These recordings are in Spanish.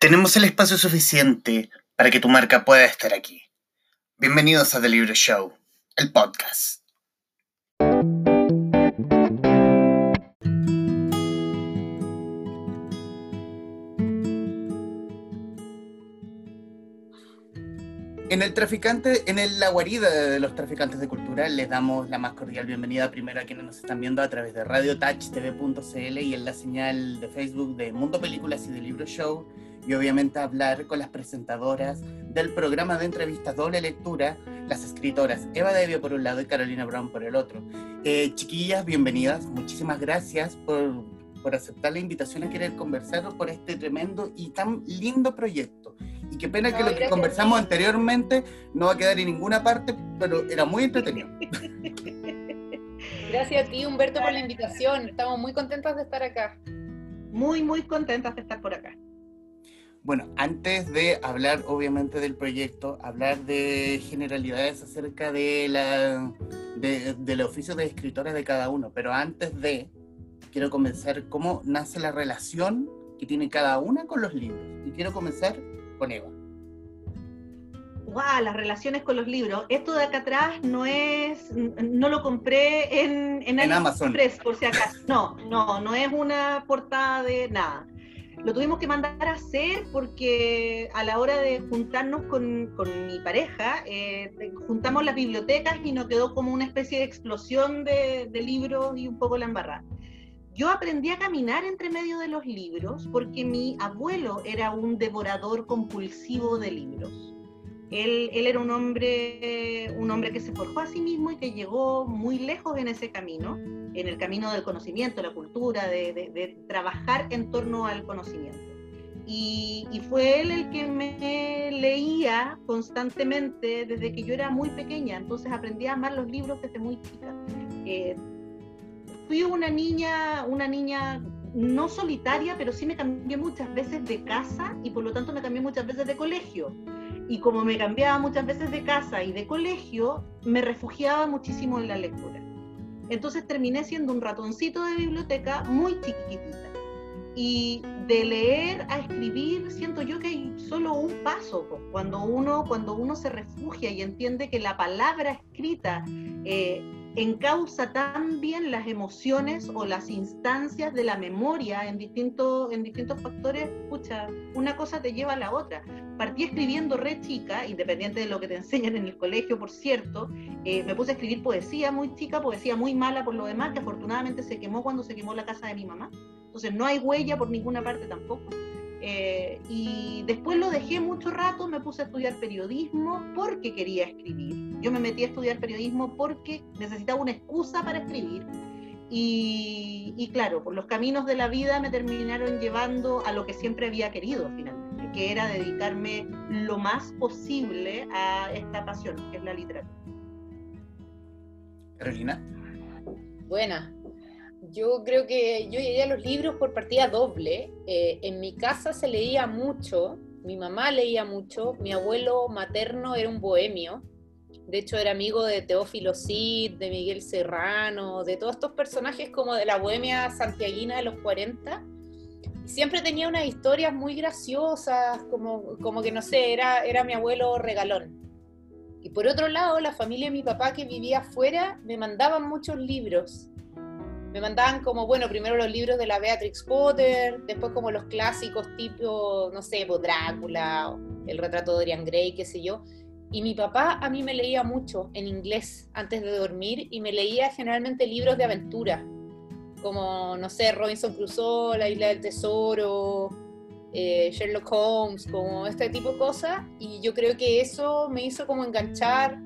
Tenemos el espacio suficiente para que tu marca pueda estar aquí. Bienvenidos a The Libro Show, el podcast. En el traficante, en el, la guarida de los traficantes de cultura, les damos la más cordial bienvenida primero a quienes nos están viendo a través de radiotouchtv.cl y en la señal de Facebook de Mundo Películas y de Libro Show. Y obviamente hablar con las presentadoras del programa de entrevistas Doble Lectura, las escritoras Eva Devio por un lado y Carolina Brown por el otro. Eh, chiquillas, bienvenidas. Muchísimas gracias por, por aceptar la invitación a querer conversar por este tremendo y tan lindo proyecto. Y qué pena que lo que conversamos anteriormente no va a quedar en ninguna parte, pero era muy entretenido. Gracias a ti, Humberto, por la invitación. Estamos muy contentos de estar acá. Muy, muy contentas de estar por acá. Bueno, antes de hablar obviamente del proyecto, hablar de generalidades acerca de la, de, del oficio de escritora de cada uno, pero antes de, quiero comenzar cómo nace la relación que tiene cada una con los libros. Y quiero comenzar con Eva. Wow, las relaciones con los libros. Esto de acá atrás no es, no lo compré en, en, En Amazon. Por si acaso. No, no, no es una portada de nada. Lo tuvimos que mandar a hacer porque a la hora de juntarnos con, con mi pareja, eh, juntamos las bibliotecas y nos quedó como una especie de explosión de, de libros y un poco la embarrada. Yo aprendí a caminar entre medio de los libros porque mi abuelo era un devorador compulsivo de libros. Él, él, era un hombre, un hombre que se forjó a sí mismo y que llegó muy lejos en ese camino, en el camino del conocimiento, la cultura, de, de, de trabajar en torno al conocimiento. Y, y, fue él el que me leía constantemente desde que yo era muy pequeña, entonces aprendí a amar los libros desde muy chica. Eh, fui una niña, una niña no solitaria, pero sí me cambié muchas veces de casa y por lo tanto me cambié muchas veces de colegio. Y como me cambiaba muchas veces de casa y de colegio, me refugiaba muchísimo en la lectura. Entonces terminé siendo un ratoncito de biblioteca muy chiquitita. Y de leer a escribir, siento yo que hay solo un paso. Cuando, uno, cuando uno se refugia y entiende que la palabra escrita eh, encausa tan bien las emociones o las instancias de la memoria en, distintos en distintos factores, escucha, una cosa te lleva a la otra. Partí escribiendo re chica, independiente de lo que te enseñan en el colegio, por cierto, eh, me puse a escribir poesía muy chica, poesía muy mala por lo demás, que afortunadamente se quemó cuando se quemó la casa de mi mamá. Entonces no hay huella por ninguna parte tampoco. Eh, y después lo dejé mucho rato, me puse a estudiar periodismo porque quería escribir. Yo me metí a estudiar periodismo porque necesitaba una excusa para escribir. Y, y, claro, por los caminos de la vida me terminaron llevando a lo que siempre había querido finalmente, que era dedicarme lo más posible a esta pasión, que es la literatura. Carolina. Buena, yo creo que yo llegué a los libros por partida doble. Eh, en mi casa se leía mucho, mi mamá leía mucho, mi abuelo materno era un bohemio. De hecho, era amigo de Teófilo Cid, de Miguel Serrano, de todos estos personajes como de la bohemia santiaguina de los 40. Siempre tenía unas historias muy graciosas, como, como que no sé, era, era mi abuelo regalón. Y por otro lado, la familia de mi papá que vivía afuera me mandaban muchos libros me mandaban como, bueno, primero los libros de la Beatrix Potter, después como los clásicos tipo, no sé, pues Drácula, el retrato de Dorian Gray, qué sé yo. Y mi papá a mí me leía mucho en inglés antes de dormir y me leía generalmente libros de aventura, como, no sé, Robinson Crusoe, La Isla del Tesoro, eh, Sherlock Holmes, como este tipo de cosas. Y yo creo que eso me hizo como enganchar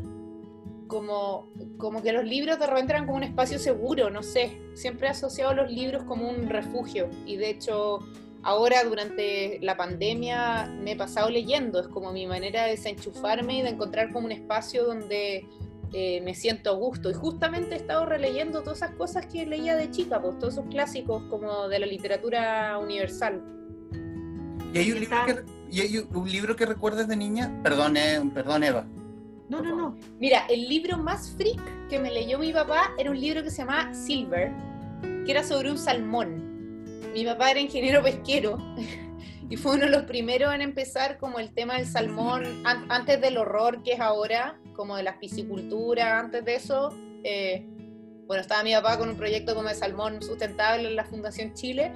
como, como que los libros de repente eran como un espacio seguro, no sé, siempre he asociado los libros como un refugio y de hecho ahora durante la pandemia me he pasado leyendo, es como mi manera de desenchufarme y de encontrar como un espacio donde eh, me siento a gusto y justamente he estado releyendo todas esas cosas que leía de chica, pues todos esos clásicos como de la literatura universal. ¿Y hay un libro que, y hay un libro que recuerdas de niña? Perdón, eh, perdón Eva. No, no, no. Mira, el libro más freak que me leyó mi papá era un libro que se llama Silver, que era sobre un salmón. Mi papá era ingeniero pesquero y fue uno de los primeros en empezar como el tema del salmón, antes del horror que es ahora, como de la piscicultura, antes de eso. Eh, bueno, estaba mi papá con un proyecto como de salmón sustentable en la Fundación Chile.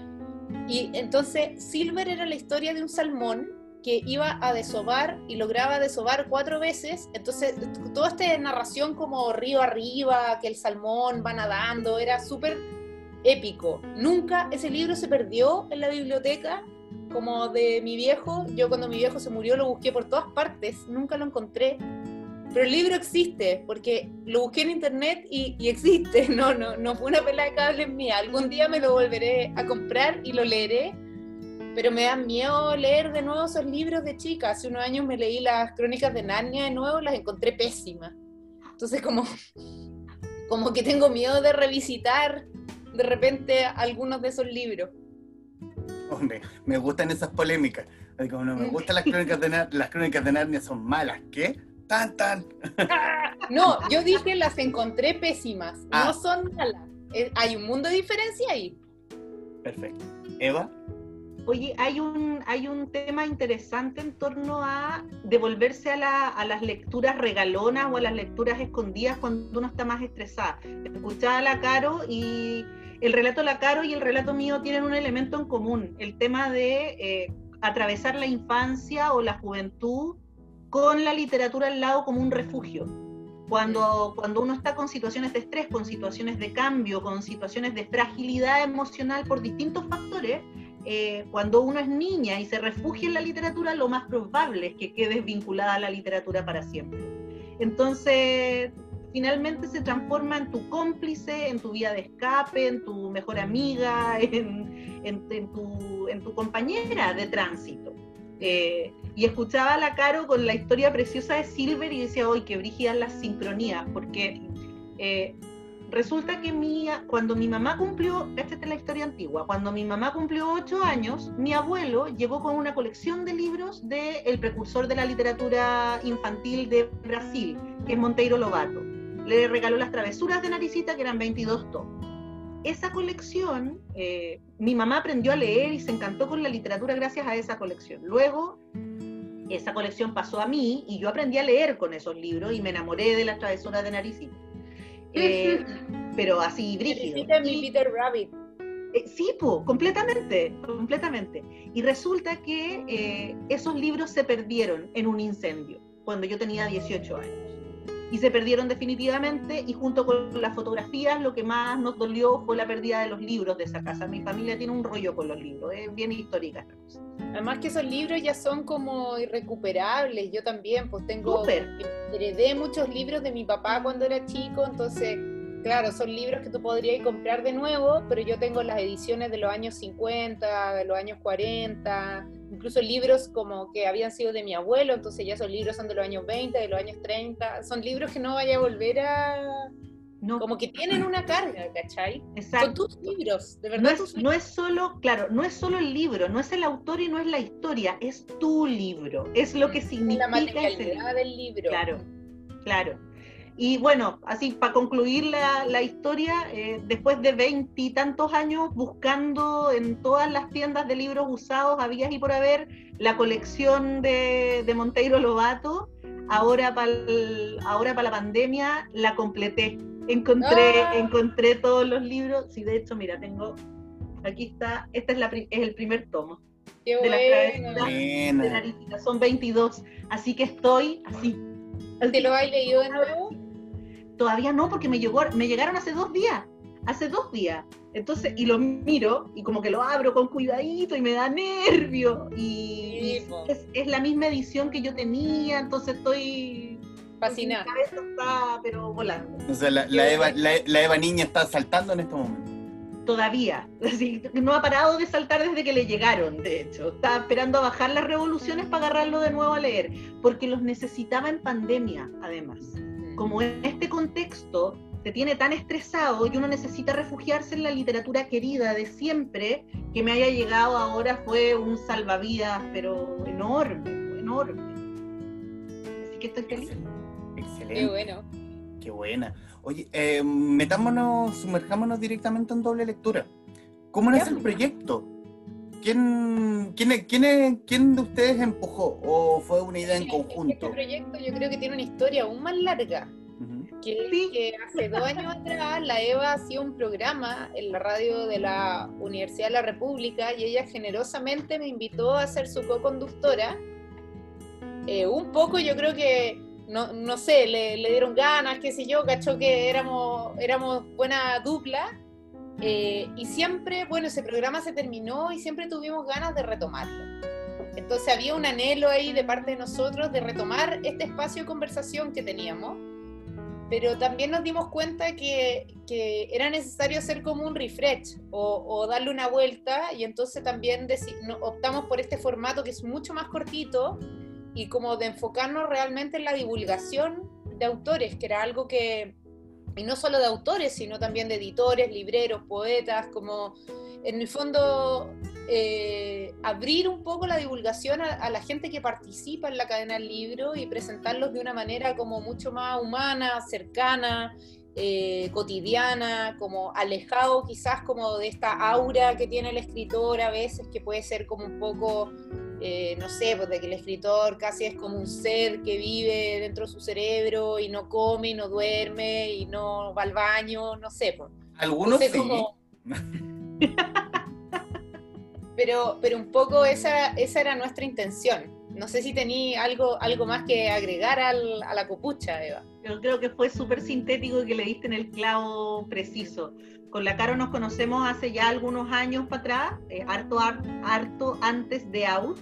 Y entonces Silver era la historia de un salmón que iba a desovar y lograba desovar cuatro veces. Entonces, toda esta narración como río arriba, que el salmón va nadando, era súper épico. Nunca ese libro se perdió en la biblioteca como de mi viejo. Yo cuando mi viejo se murió lo busqué por todas partes, nunca lo encontré. Pero el libro existe, porque lo busqué en internet y, existe. No, no, no fue una pela de cables mía. Algún día me lo volveré a comprar y lo leeré. Pero me da miedo leer de nuevo esos libros de chica. Hace unos años me leí las crónicas de Narnia de nuevo, las encontré pésimas. Entonces como, como que tengo miedo de revisitar de repente algunos de esos libros. Hombre, me gustan esas polémicas. Como no me gustan las crónicas de Narnia, las crónicas de Narnia son malas. ¿Qué? Tan, tan. No, yo dije las encontré pésimas. No ah. son malas. Eh, hay un mundo de diferencia ahí. Perfecto. Eva. Oye, hay un, hay un tema interesante en torno a devolverse a, a, las lecturas regalonas o a las lecturas escondidas cuando uno está más estresada. Escuchaba a la Caro y el relato La Caro y el relato mío tienen un elemento en común, el tema de eh, atravesar la infancia o la juventud con la literatura al lado como un refugio. Cuando, cuando uno está con situaciones de estrés, con situaciones de cambio, con situaciones de fragilidad emocional por distintos factores, eh, cuando uno es niña y se refugia en la literatura, lo más probable es que quedes vinculada a la literatura para siempre. Entonces, finalmente se transforma en tu cómplice, en tu vía de escape, en tu mejor amiga, en, tu, compañera de tránsito. Eh, y escuchaba a la Caro con la historia preciosa de Silver y decía, hoy qué brígidas las sincronías, porque eh, resulta que mi, cuando mi mamá cumplió, esta es la historia antigua, cuando mi mamá cumplió ocho años, mi abuelo llegó con una colección de libros del el precursor de la literatura infantil de Brasil, que es Monteiro Lobato le regaló las travesuras de Naricita, que eran 22 tomos. Esa colección, eh, mi mamá aprendió a leer y se encantó con la literatura gracias a esa colección. Luego, esa colección pasó a mí y yo aprendí a leer con esos libros y me enamoré de las travesuras de Naricita. Eh, pero así, brígido. mi Peter Rabbit. Eh, sí, completamente, completamente. Y resulta que esos libros se perdieron en un incendio cuando yo tenía 18 años y se perdieron definitivamente y junto con las fotografías lo que más nos dolió fue la pérdida de los libros de esa casa. Mi familia tiene un rollo con los libros, es bien histórica esta cosa. Además que esos libros ya son como irrecuperables, yo también pues tengo, heredé muchos libros de mi papá cuando era chico, entonces claro, son libros que tú podrías comprar de nuevo, pero yo tengo las ediciones de los años 50, de los años 40, incluso libros como que habían sido de mi abuelo, entonces ya esos libros son de los años 20, de los años 30, son libros que no vaya a volver a... No. Como que tienen una carga, ¿cachai? Exacto. Son tus libros, de verdad. No es, no es solo, claro, no es solo el libro, no es el autor y no es la historia, es tu libro, es lo que significa. La materialidad del libro. Claro, claro. Y bueno, así para concluir la, historia, eh, después de veintitantos años buscando en todas las tiendas de libros usados, habías y por haber, la colección de, Monteiro Lobato, ahora para ahora para la pandemia la completé. Encontré, ¡Ah! encontré todos los libros. Sí, de hecho, mira, tengo, aquí está, este es, la, es el primer tomo. Qué de la Son 22, así que estoy así. ¿Te lo has leído de nuevo? Todavía no, porque me, llegó, me llegaron hace dos días. Hace dos días. Entonces, y lo miro y como que lo abro con cuidadito y me da nervio. Y, es, la misma edición que yo tenía, entonces estoy fascinada. Mi cabeza está, pero volando. O sea, la, Eva, la, Eva niña está saltando en este momento todavía. Así, no ha parado de saltar desde que le llegaron, de hecho. Está esperando a bajar las revoluciones para agarrarlo de nuevo a leer, porque los necesitaba en pandemia, además como en este contexto se tiene tan estresado y uno necesita refugiarse en la literatura querida de siempre, que me haya llegado ahora fue un salvavidas, pero enorme, enorme. Así que estoy feliz. Excelente. Qué bueno. Qué buena. Oye, eh, metámonos, sumerjámonos directamente en doble lectura. ¿Cómo es el proyecto? ¿quién, quién, quién, quién de ustedes empujó o fue una idea en Sí, conjunto? Este proyecto yo creo que tiene una historia aún más larga. Ujú. Que, Sí. que hace dos años atrás la Eva hacía un programa en la radio de la Universidad de la República y ella generosamente me invitó a ser su co-conductora. Eh, un poco yo creo que, no, no sé, le, le dieron ganas, qué sé yo, cachó que éramos, éramos buena dupla. Eh, y siempre, bueno, ese programa se terminó y siempre tuvimos ganas de retomarlo. Entonces había un anhelo ahí de parte de nosotros de retomar este espacio de conversación que teníamos, pero también nos dimos cuenta que, que era necesario hacer como un refresh o, o darle una vuelta y entonces también optamos por este formato que es mucho más cortito y como de enfocarnos realmente en la divulgación de autores, que era algo que, y no solo de autores, sino también de editores, libreros, poetas, como en el fondo eh, abrir un poco la divulgación a, a la gente que participa en la cadena del libro y presentarlos de una manera como mucho más humana, cercana, eh, cotidiana, como alejado quizás como de esta aura que tiene el escritor a veces, que puede ser como un poco, eh, no sé, pues de que el escritor casi es como un ser que vive dentro de su cerebro y no come y no duerme y no va al baño, no sé, pues. Algunos sí. como- pero, pero un poco esa, esa era nuestra intención. No sé si tenía algo, algo más que agregar al- a la copucha, Eva. Yo creo que fue súper sintético y que le diste en el clavo preciso. Con la Caro nos conocemos hace ya algunos años para atrás, eh, harto, har- harto antes de Out,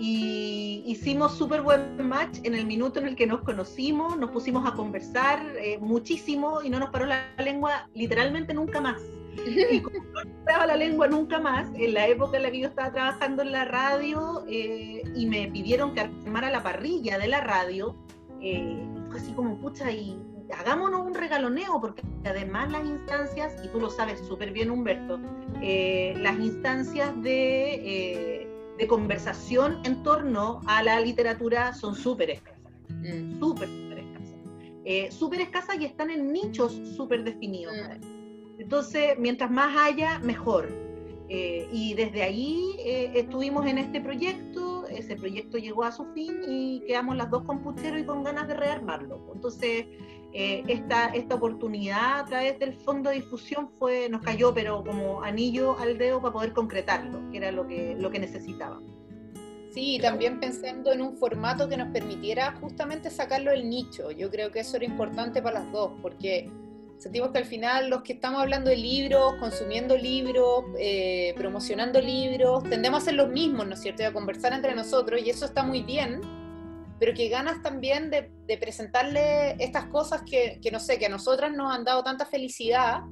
y hicimos súper buen match en el minuto en el que nos conocimos, nos pusimos a conversar eh, muchísimo y no nos paró la lengua literalmente nunca más. Y como no nos paraba la lengua nunca más, en la época en la que yo estaba trabajando en la radio eh, y me pidieron que armara la parrilla de la radio, eh, fue así como, pucha, y hagámonos un regaloneo, porque además las instancias, y tú lo sabes súper bien, Humberto, eh, las instancias de, eh, de conversación en torno a la literatura son súper escasas, Mm. súper, súper escasas. Eh, súper escasas y están en nichos súper definidos. Mm. Entonces, mientras más haya, mejor. Eh, y desde ahí eh, estuvimos en este proyecto, ese proyecto llegó a su fin y quedamos las dos con puchero y con ganas de rearmarlo. Entonces, eh, esta, esta oportunidad a través del fondo de difusión fue, nos cayó, pero como anillo al dedo para poder concretarlo, que era lo que, lo que necesitaba. Sí, también pensando en un formato que nos permitiera justamente sacarlo del nicho. Yo creo que eso era importante para las dos, porque sentimos que al final los que estamos hablando de libros, consumiendo libros, eh, promocionando libros, tendemos a ser los mismos, ¿no es cierto? Y a conversar entre nosotros, y eso está muy bien, pero que ganas también de, de presentarle estas cosas que, que, no sé, que a nosotras nos han dado tanta felicidad,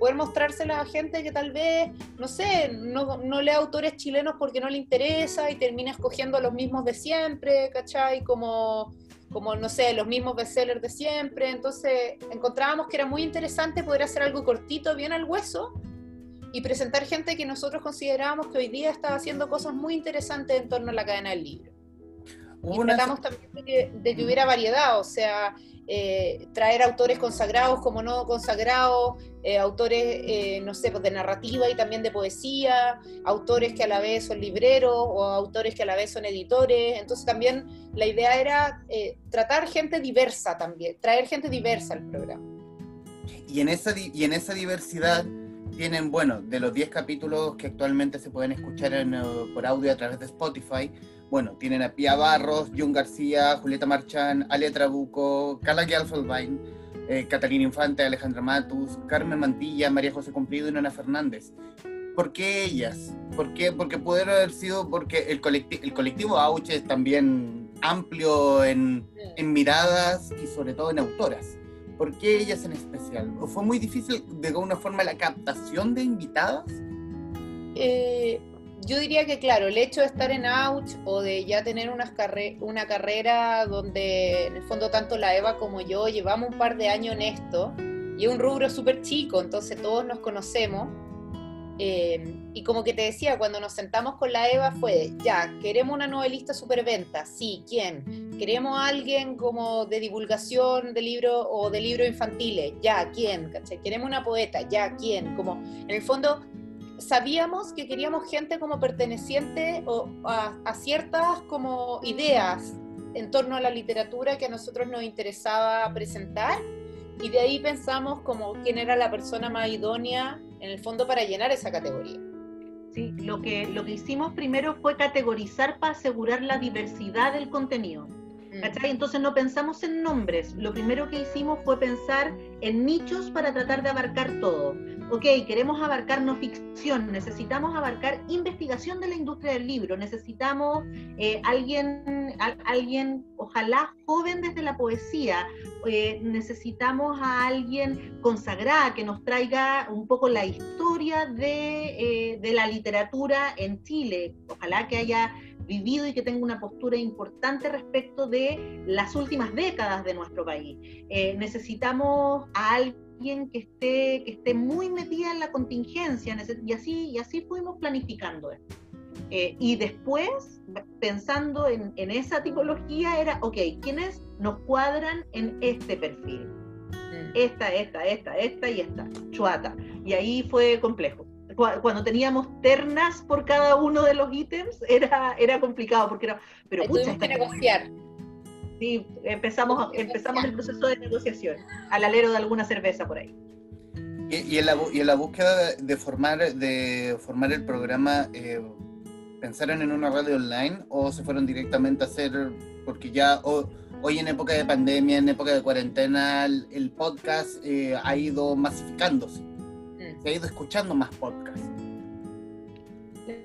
poder mostrárselas a gente que tal vez, no sé, no, no lee autores chilenos porque no le interesa y termina escogiendo a los mismos de siempre, ¿cachai? Como, como, no sé, los mismos bestsellers de siempre. Entonces encontrábamos que era muy interesante poder hacer algo cortito, bien al hueso, y presentar gente que nosotros considerábamos que hoy día estaba haciendo cosas muy interesantes en torno a la cadena del libro. Y una- tratamos también de que, de que hubiera variedad, o sea, eh, traer autores consagrados como no consagrados, eh, autores, eh, no sé, pues de narrativa y también de poesía, autores que a la vez son libreros o autores que a la vez son editores. Entonces también la idea era tratar gente diversa también, traer gente diversa al programa. Y en esa, y en esa diversidad tienen, bueno, de los 10 capítulos que actualmente se pueden escuchar en, por audio a través de Spotify, bueno, tienen a Pia Barros, Jun García, Julieta Marchán, Ale Trabuco, Carla Gelfelbein, eh, Catalina Infante, Alejandra Matus, Carmen Mantilla, María José Cumplido y Nona Fernández. ¿Por qué ellas? ¿Por qué? Porque pudieron haber sido, porque el, colecti- el colectivo Auche es también amplio en, en miradas y sobre todo en autoras. ¿Por qué ellas en especial? ¿O fue muy difícil de alguna forma la captación de invitadas? Eh, yo diría que, claro, el hecho de estar en Ouch o de ya tener una carrera donde en el fondo tanto la Eva como yo llevamos un par de años en esto y es un rubro súper chico, entonces todos nos conocemos. eh, y como que te decía, cuando nos sentamos con la Eva fue, ya, queremos una novelista superventa, sí, ¿quién? Queremos a alguien como de divulgación de libros o de libros infantiles, ya, ¿quién? ¿Cachai? Queremos una poeta, ya, ¿quién? Como, en el fondo, sabíamos que queríamos gente como perteneciente a, a, ciertas como ideas en torno a la literatura que a nosotros nos interesaba presentar y de ahí pensamos como quién era la persona más idónea en el fondo para llenar esa categoría. Sí, lo que, lo que hicimos primero fue categorizar para asegurar la diversidad del contenido. Mm. Entonces no pensamos en nombres, lo primero que hicimos fue pensar en nichos para tratar de abarcar todo. Ok, queremos abarcar no ficción, necesitamos abarcar investigación de la industria del libro, necesitamos eh, alguien, alguien, ojalá joven desde la poesía, eh, necesitamos a alguien consagrada que nos traiga un poco la historia de, eh, de la literatura en Chile, ojalá que haya vivido y que tenga una postura importante respecto de las últimas décadas de nuestro país. Eh, necesitamos a alguien que esté, que esté muy metida en la contingencia y así, y así fuimos planificando esto. Eh, y después, pensando en, en, esa tipología, era, ok, ¿quiénes nos cuadran en este perfil? Mm. Esta, esta, esta, esta y esta, chuata. Y ahí fue complejo cuando teníamos ternas por cada uno de los ítems, era, era complicado, porque era, pero pucha, que negociar. Sí, empezamos, empezamos el proceso de negociación, al alero de alguna cerveza por ahí. Y, en, la, y en la búsqueda de formar, de formar el programa, eh, ¿pensaron en una radio online o se fueron directamente a hacer, porque ya hoy en época de pandemia, en época de cuarentena, el, podcast eh, ha ido masificándose? Se ha ido escuchando más podcasts.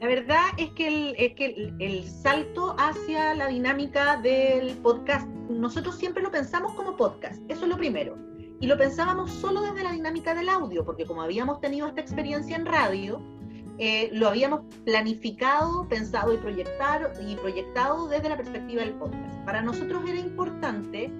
La verdad es que, el, es que el, salto hacia la dinámica del podcast, nosotros siempre lo pensamos como podcast, eso es lo primero. Y lo pensábamos solo desde la dinámica del audio, porque como habíamos tenido esta experiencia en radio, eh, lo habíamos planificado, pensado y proyectado, y proyectado desde la perspectiva del podcast. Para nosotros era importante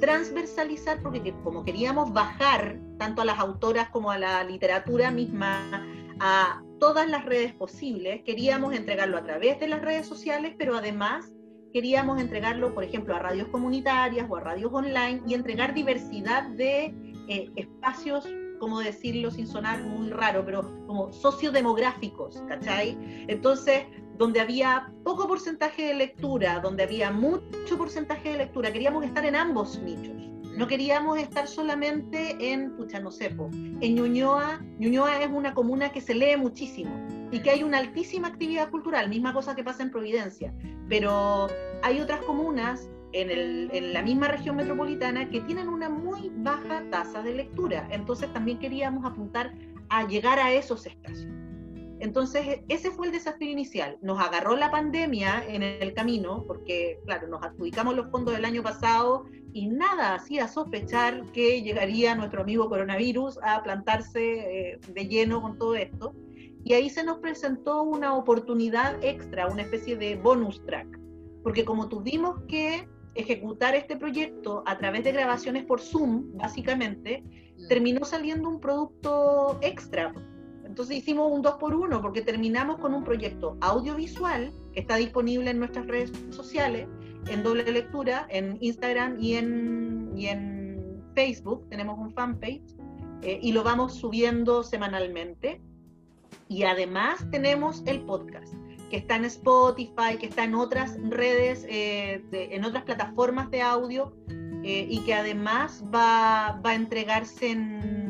transversalizar, porque como queríamos bajar tanto a las autoras como a la literatura misma, a todas las redes posibles, queríamos entregarlo a través de las redes sociales, pero además queríamos entregarlo, por ejemplo, a radios comunitarias o a radios online y entregar diversidad de eh, espacios, como decirlo sin sonar muy raro, pero como sociodemográficos, ¿cachai? Entonces, donde había poco porcentaje de lectura, donde había mucho porcentaje de lectura, queríamos estar en ambos nichos. No queríamos estar solamente en, pucha, no sé, en Ñuñoa. Ñuñoa es una comuna que se lee muchísimo y que hay una altísima actividad cultural, misma cosa que pasa en Providencia. Pero hay otras comunas en, en la misma región metropolitana que tienen una muy baja tasa de lectura. Entonces también queríamos apuntar a llegar a esos espacios. Entonces, ese fue el desafío inicial. Nos agarró la pandemia en el camino, porque, claro, nos adjudicamos los fondos del año pasado y nada hacía sospechar que llegaría nuestro amigo coronavirus a plantarse eh, de lleno con todo esto. Y ahí se nos presentó una oportunidad extra, una especie de bonus track, porque como tuvimos que ejecutar este proyecto a través de grabaciones por Zoom, básicamente, mm. terminó saliendo un producto extra entonces hicimos un 2 por 1 porque terminamos con un proyecto audiovisual que está disponible en nuestras redes sociales, en doble lectura, en Instagram y en, y en Facebook, tenemos un fanpage, eh, y lo vamos subiendo semanalmente. Y además tenemos el podcast, que está en Spotify, que está en otras redes, eh, en otras plataformas de audio, eh, y que además va, va a entregarse en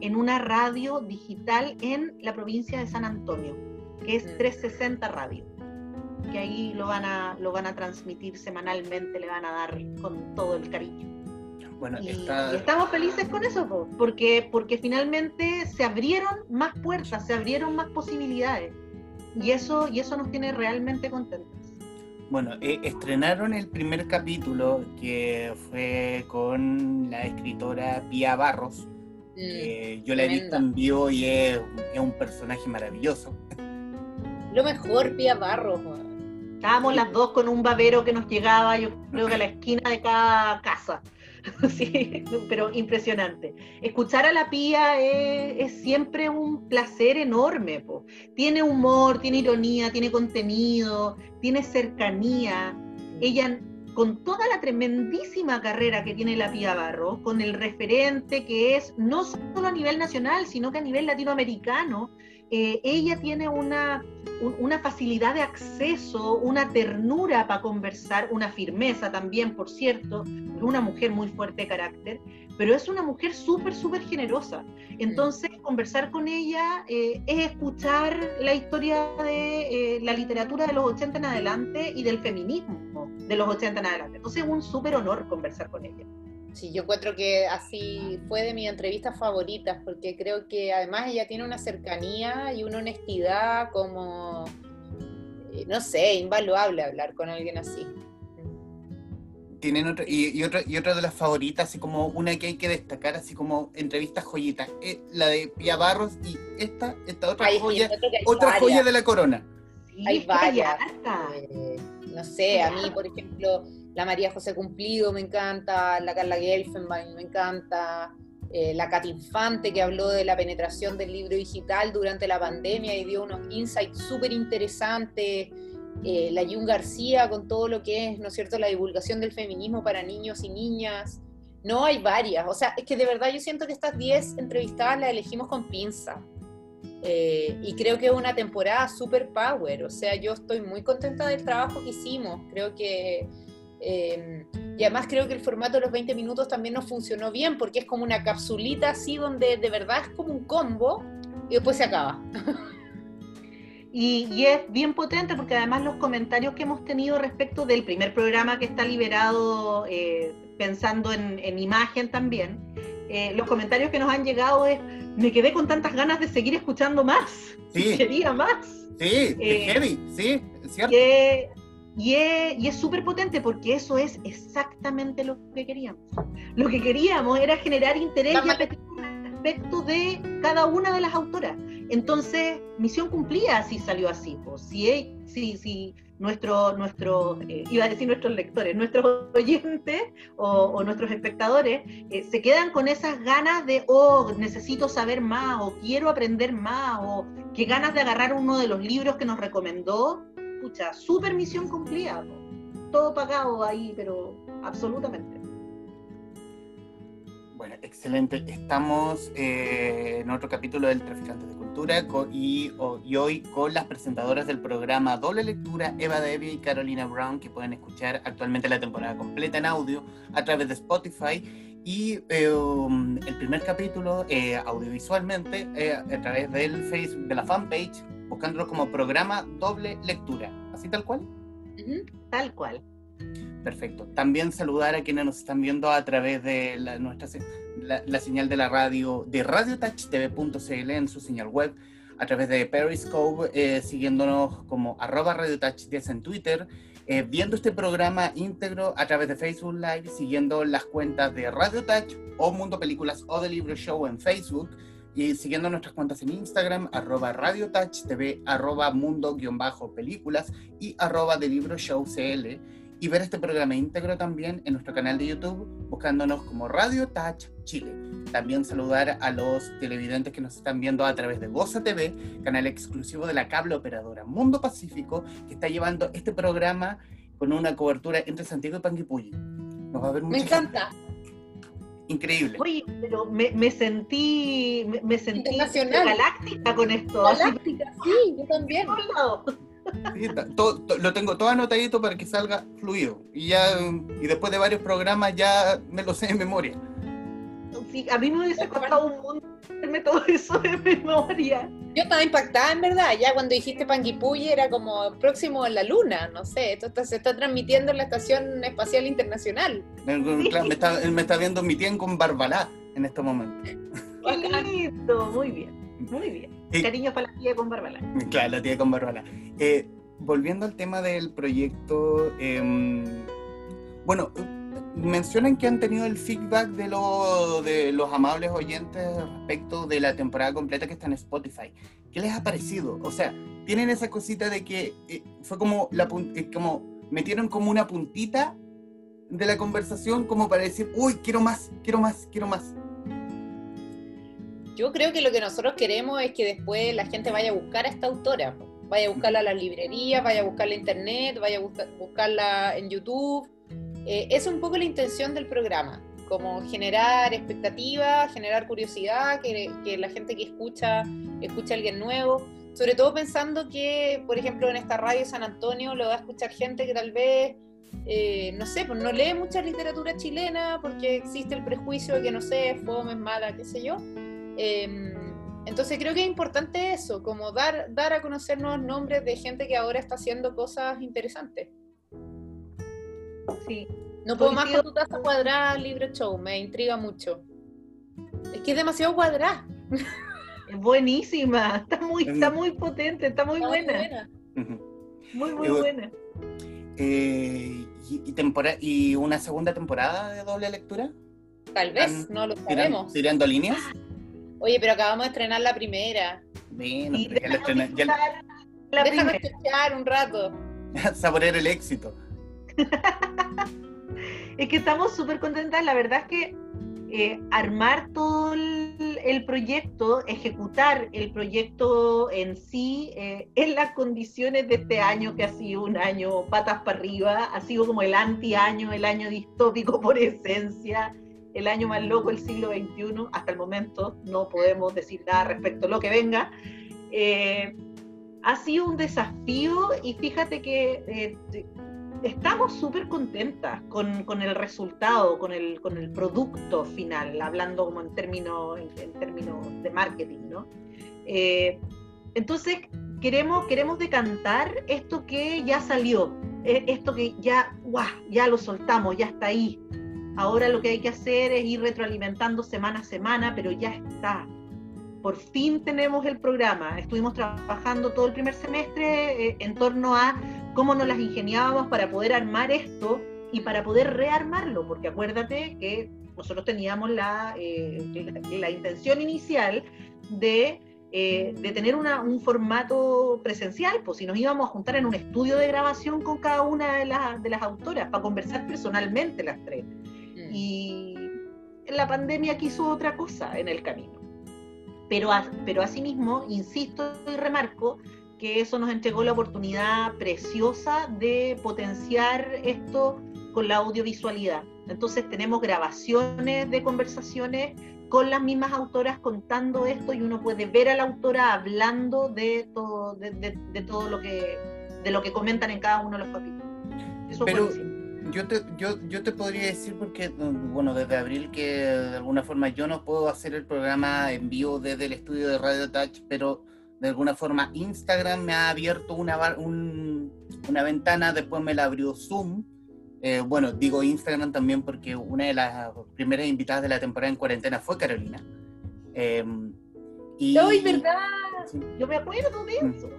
en una radio digital en la provincia de San Antonio, que es 360 mm. Radio, que ahí lo van a, lo van a transmitir semanalmente, le van a dar con todo el cariño. Bueno, y, estamos felices con eso, porque, porque finalmente se abrieron más puertas, se abrieron más posibilidades. Y eso, y eso nos tiene realmente contentos. Bueno, eh, estrenaron el primer capítulo que fue con la escritora Pia Barros, Mm, yo la he visto en vivo y es, un personaje maravilloso. Lo mejor, Pia Barro. Estábamos las dos con un babero que nos llegaba, yo creo que a la esquina de cada casa. Sí, pero impresionante. Escuchar a la Pía es, siempre un placer enorme. Tiene humor, tiene ironía, tiene contenido, tiene cercanía. Ella con toda la tremendísima carrera que tiene la Pía Barro, con el referente que es no solo a nivel nacional, sino que a nivel latinoamericano, eh, ella tiene una, una facilidad de acceso, una ternura para conversar, una firmeza también, por cierto, una mujer muy fuerte de carácter, pero es una mujer súper, súper generosa. Entonces, conversar con ella eh, es escuchar la historia de eh, la literatura de los 80 en adelante y del feminismo de los 80 en adelante. Entonces, es un súper honor conversar con ella. Sí, yo encuentro que así fue de mis entrevistas favoritas, porque creo que además ella tiene una cercanía y una honestidad como, eh, no sé, invaluable hablar con alguien así. Tienen otro, y, otra, y otra de las favoritas, así como una que hay que destacar, así como entrevistas joyitas, eh, la de Pia Barros y esta, esta otra joya, otra joya de la corona. hay varias. Eh, no sé, a mí, por ejemplo, la María José Cumplido me encanta, la Carla Gelfenbein me encanta, eh, la Cat Infante que habló de la penetración del libro digital durante la pandemia y dio unos insights súper interesantes, eh, la Jun García con todo lo que es, ¿no es cierto?, la divulgación del feminismo para niños y niñas. No hay varias, o sea, es que de verdad yo siento que estas 10 entrevistadas las elegimos con pinza. Eh, y creo que es una temporada super power, o sea, yo estoy muy contenta del trabajo que hicimos, creo que Em, y además creo que el formato de los 20 minutos también nos funcionó bien porque es como una capsulita así donde de verdad es como un combo y después se acaba. Y, es bien potente porque además los comentarios que hemos tenido respecto del primer programa que está liberado eh, pensando en, imagen también, eh, los comentarios que nos han llegado es, me quedé con tantas ganas de seguir escuchando más, sí. quería más. Sí, eh, heavy, sí, es cierto. Y es súper potente porque eso es exactamente lo que queríamos. Lo que queríamos era generar interés y respecto de cada una de las autoras. Entonces, misión cumplida si salió así. Si, si, si nuestro, eh, iba a decir nuestros lectores, nuestros oyentes o, nuestros espectadores eh, se quedan con esas ganas de, oh, necesito saber más, o quiero aprender más, o qué ganas de agarrar uno de los libros que nos recomendó escucha, super misión cumplida, todo pagado ahí, pero absolutamente. Bueno, excelente. Estamos eh, en otro capítulo del Traficantes de Cultura y, hoy con las presentadoras del programa Doble Lectura, Eva Debbie y Carolina Brown, que pueden escuchar actualmente la temporada completa en audio a través de Spotify y eh, el primer capítulo eh, audiovisualmente a través del Facebook, de la fanpage buscándolo como programa doble lectura, así tal cual. Tal cual. Perfecto. También saludar a quienes nos están viendo a través de la, nuestra la, señal de la radio de radiotouchtv.cl en su señal web, a través de Periscope, eh, siguiéndonos como arroba radiotouch10 en Twitter, eh, viendo este programa íntegro a través de Facebook Live, siguiendo las cuentas de Radio Touch o Mundo Películas o de Libro Show en Facebook y siguiendo nuestras cuentas en Instagram, arroba Radio Touch TV, arroba mundo-películas y arroba de libro show CL. Y ver este programa íntegro también en nuestro canal de YouTube, buscándonos como Radio Touch Chile. También saludar a los televidentes que nos están viendo a través de Goza TV, canal exclusivo de la cable operadora Mundo Pacífico, que está llevando este programa con una cobertura entre Santiago y Panguipulli. Nos va a ver Me encanta increíble. Oye, pero me, sentí, me, sentí galáctica con esto. Galáctica, sí, yo también. Lo tengo todo anotadito para que salga fluido. Y ya, y después de varios programas ya me lo sé en memoria. Sí, a mí me hubiese costado un mundo todo eso de memoria. Yo estaba impactada, en verdad. Ya cuando dijiste Panguipulli era como próximo a la luna, no sé. Esto se está transmitiendo en la Estación Espacial Internacional. Me, está, me está viendo mi tía con Barbalá en este momento. lindo, muy bien. Muy bien. Cariño para la tía con Barbalá. Claro, la tía con Barbalá. Eh, volviendo al tema del proyecto, em, bueno, mencionan que han tenido el feedback de, de los amables oyentes respecto de la temporada completa que está en Spotify. ¿Qué les ha parecido? O sea, tienen esa cosita de que eh, fue como, la, eh, como metieron como una puntita de la conversación como para decir, uy, quiero más, quiero más, quiero más. Yo creo que lo que nosotros queremos es que después la gente vaya a buscar a esta autora, vaya a buscarla a las librerías, vaya a buscarla en internet, vaya a buscarla en YouTube eh, es un poco la intención del programa. como generar expectativas, generar curiosidad, que, la gente que escucha, escuche a alguien nuevo, sobre todo pensando que, por ejemplo, en esta radio San Antonio lo va a escuchar gente que tal vez, eh, no sé, pues no lee mucha literatura chilena porque existe el prejuicio de que, no sé, fome, es mala, qué sé yo. Em, entonces creo que es importante eso, como dar, dar a conocer nuevos nombres de gente que ahora está haciendo cosas interesantes. Sí. No puedo más con tu taza cuadrada, libro show, me intriga mucho. Es que es demasiado cuadrada. Es buenísima, está muy, está muy potente, está muy buena. Muy, muy buena. Eh, y, ¿Y una segunda temporada de doble lectura? Tal vez, no lo sabemos. ¿Tirando líneas? Oye, pero acabamos de estrenar la primera. Bueno, ya la estrené. La Déjame escuchar un rato. Saborear el éxito. es que estamos súper contentas. La verdad es que eh, armar todo el, proyecto, ejecutar el proyecto en sí, eh, en las condiciones de este año que ha sido un año patas para arriba, ha sido como el anti-año, el año distópico por esencia, el año más loco del siglo XXI. Hasta el momento no podemos decir nada respecto a lo que venga. Eh, ha sido un desafío y fíjate que estamos súper contentas con, el resultado, con el, producto final, hablando como en términos, de marketing, ¿no? Eh, entonces, queremos, queremos decantar esto que ya salió, eh, esto que ya, ¡guau! ya lo soltamos, ya está ahí. Ahora lo que hay que hacer es ir retroalimentando semana a semana, pero ya está. Por fin tenemos el programa. Estuvimos trabajando todo el primer semestre eh, en torno a cómo nos las ingeniábamos para poder armar esto y para poder rearmarlo, porque acuérdate que nosotros teníamos la, eh, la, intención inicial de, eh, de tener un formato presencial, pues si nos íbamos a juntar en un estudio de grabación con cada una de, de las autoras, para conversar personalmente las tres. Y la pandemia quiso otra cosa en el camino. Pero, pero asimismo, insisto y remarco, que eso nos entregó la oportunidad preciosa de potenciar esto con la audiovisualidad. Entonces tenemos grabaciones de conversaciones con las mismas autoras contando esto y uno puede ver a la autora hablando de todo, de, todo lo que de lo que comentan en cada uno de los capítulos. Eso Pero yo te, yo, yo te podría decir porque, bueno, desde abril que de alguna forma yo no puedo hacer el programa en vivo desde el estudio de Radio Touch, pero de alguna forma Instagram me ha abierto una, una ventana, después me la abrió Zoom. Eh, bueno, digo Instagram también porque una de las primeras invitadas de la temporada en cuarentena fue Carolina. Eh, y, verdad! Yo me acuerdo de mm, eso.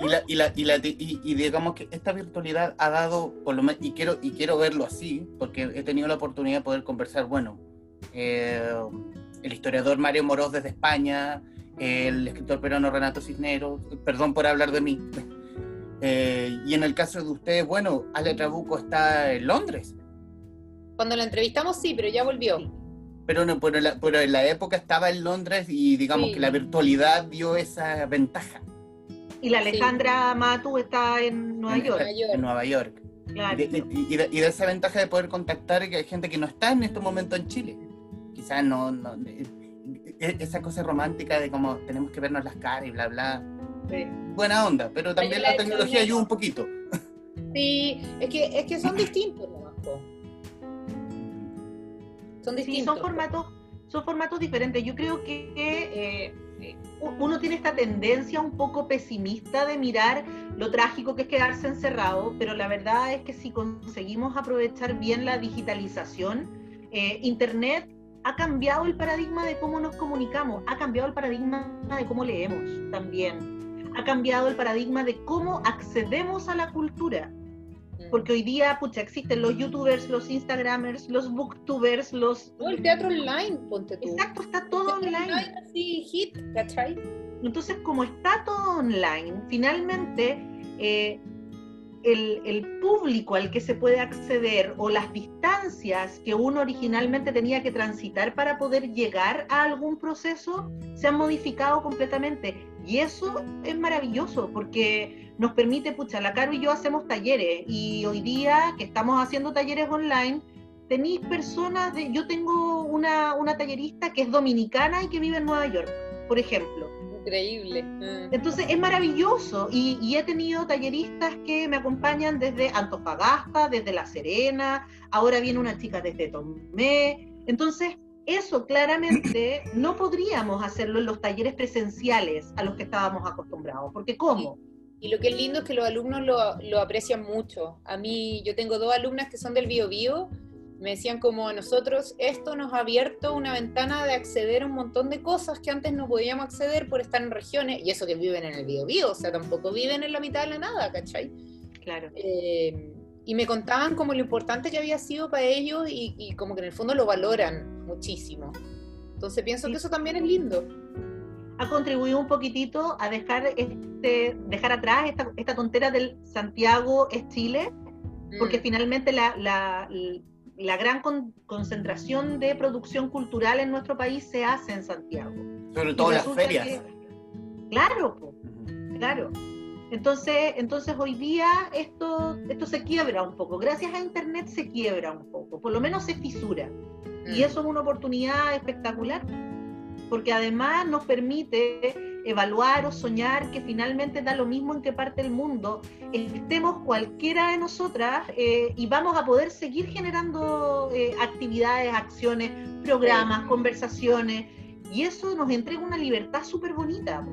Y, la, y, la, y, digamos que esta virtualidad ha dado, por lo menos, y quiero, y quiero verlo así, porque he tenido la oportunidad de poder conversar, bueno, eh, el historiador Mario Moroz desde España, el escritor peruano Renato Cisneros, perdón por hablar de mí. Eh, y en el caso de ustedes, bueno, Ale Trabuco está en Londres. Cuando lo entrevistamos sí, pero ya volvió. Pero, no, pero, en la época estaba en Londres y digamos que la virtualidad dio esa ventaja. Y la Alejandra Matu está en Nueva York. En Nueva York. Claro. Y, de, esa ventaja de poder contactar que hay gente que no está en este momento en Chile. Quizás no, no e-, esa cosa romántica de como tenemos que vernos las caras y bla, bla. Buena onda, pero también la, tecnología ayuda un poquito. Sí, es que, es que son distintos, Son distintos. son formatos, son formatos diferentes. Yo creo que eh, eh, uno tiene esta tendencia un poco pesimista de mirar lo trágico que es quedarse encerrado, pero la verdad es que si conseguimos aprovechar bien la digitalización, eh, Internet ha cambiado el paradigma de cómo nos comunicamos, ha cambiado el paradigma de cómo leemos también, ha cambiado el paradigma de cómo accedemos a la cultura. Porque hoy día, pucha, existen los youtubers, los instagramers, los booktubers, los... el teatro online, ponte tú. Exacto, está todo online. Así, hit, ¿cachai? Entonces, como está todo online, finalmente eh, el, público al que se puede acceder o las distancias que uno originalmente tenía que transitar para poder llegar a algún proceso se han modificado completamente. Y eso es maravilloso porque nos permite, pucha, la Caro y yo hacemos talleres y hoy día que estamos haciendo talleres online, tenéis personas de, yo tengo una, una tallerista que es dominicana y que vive en Nueva York, por ejemplo. Increíble. Mm. Entonces es maravilloso y, y he tenido talleristas que me acompañan desde Antofagasta, desde La Serena, ahora viene una chica desde Tomé. Entonces eso claramente no podríamos hacerlo en los talleres presenciales a los que estábamos acostumbrados, porque ¿cómo? Y lo que es lindo es que los alumnos lo, lo aprecian mucho. A mí, yo tengo dos alumnas que son del Bio Bio, me decían como a nosotros, esto nos ha abierto una ventana de acceder a un montón de cosas que antes no podíamos acceder por estar en regiones, y eso que viven en el Bio Bio, o sea, tampoco viven en la mitad de la nada, ¿cachai? Claro. Eh, y me contaban como lo importante que había sido para ellos y, y como que en el fondo lo valoran muchísimo. Entonces pienso Sí. que eso también es lindo. ha contribuido un poquitito a dejar este dejar atrás esta, esta tontera del Santiago es Chile, porque Mm. finalmente la, la- la gran con- concentración de producción cultural en nuestro país se hace en Santiago. Sobre todo las ferias. que- claro, claro. Entonces, entonces hoy día esto, esto se quiebra un poco. Gracias a Internet se quiebra un poco, por lo menos se fisura. Y Mm. eso es una oportunidad espectacular, porque además nos permite evaluar o soñar que finalmente da lo mismo en qué parte del mundo estemos cualquiera de nosotras eh, y vamos a poder seguir generando eh, actividades, acciones, programas, conversaciones, y eso nos entrega una libertad súper bonita.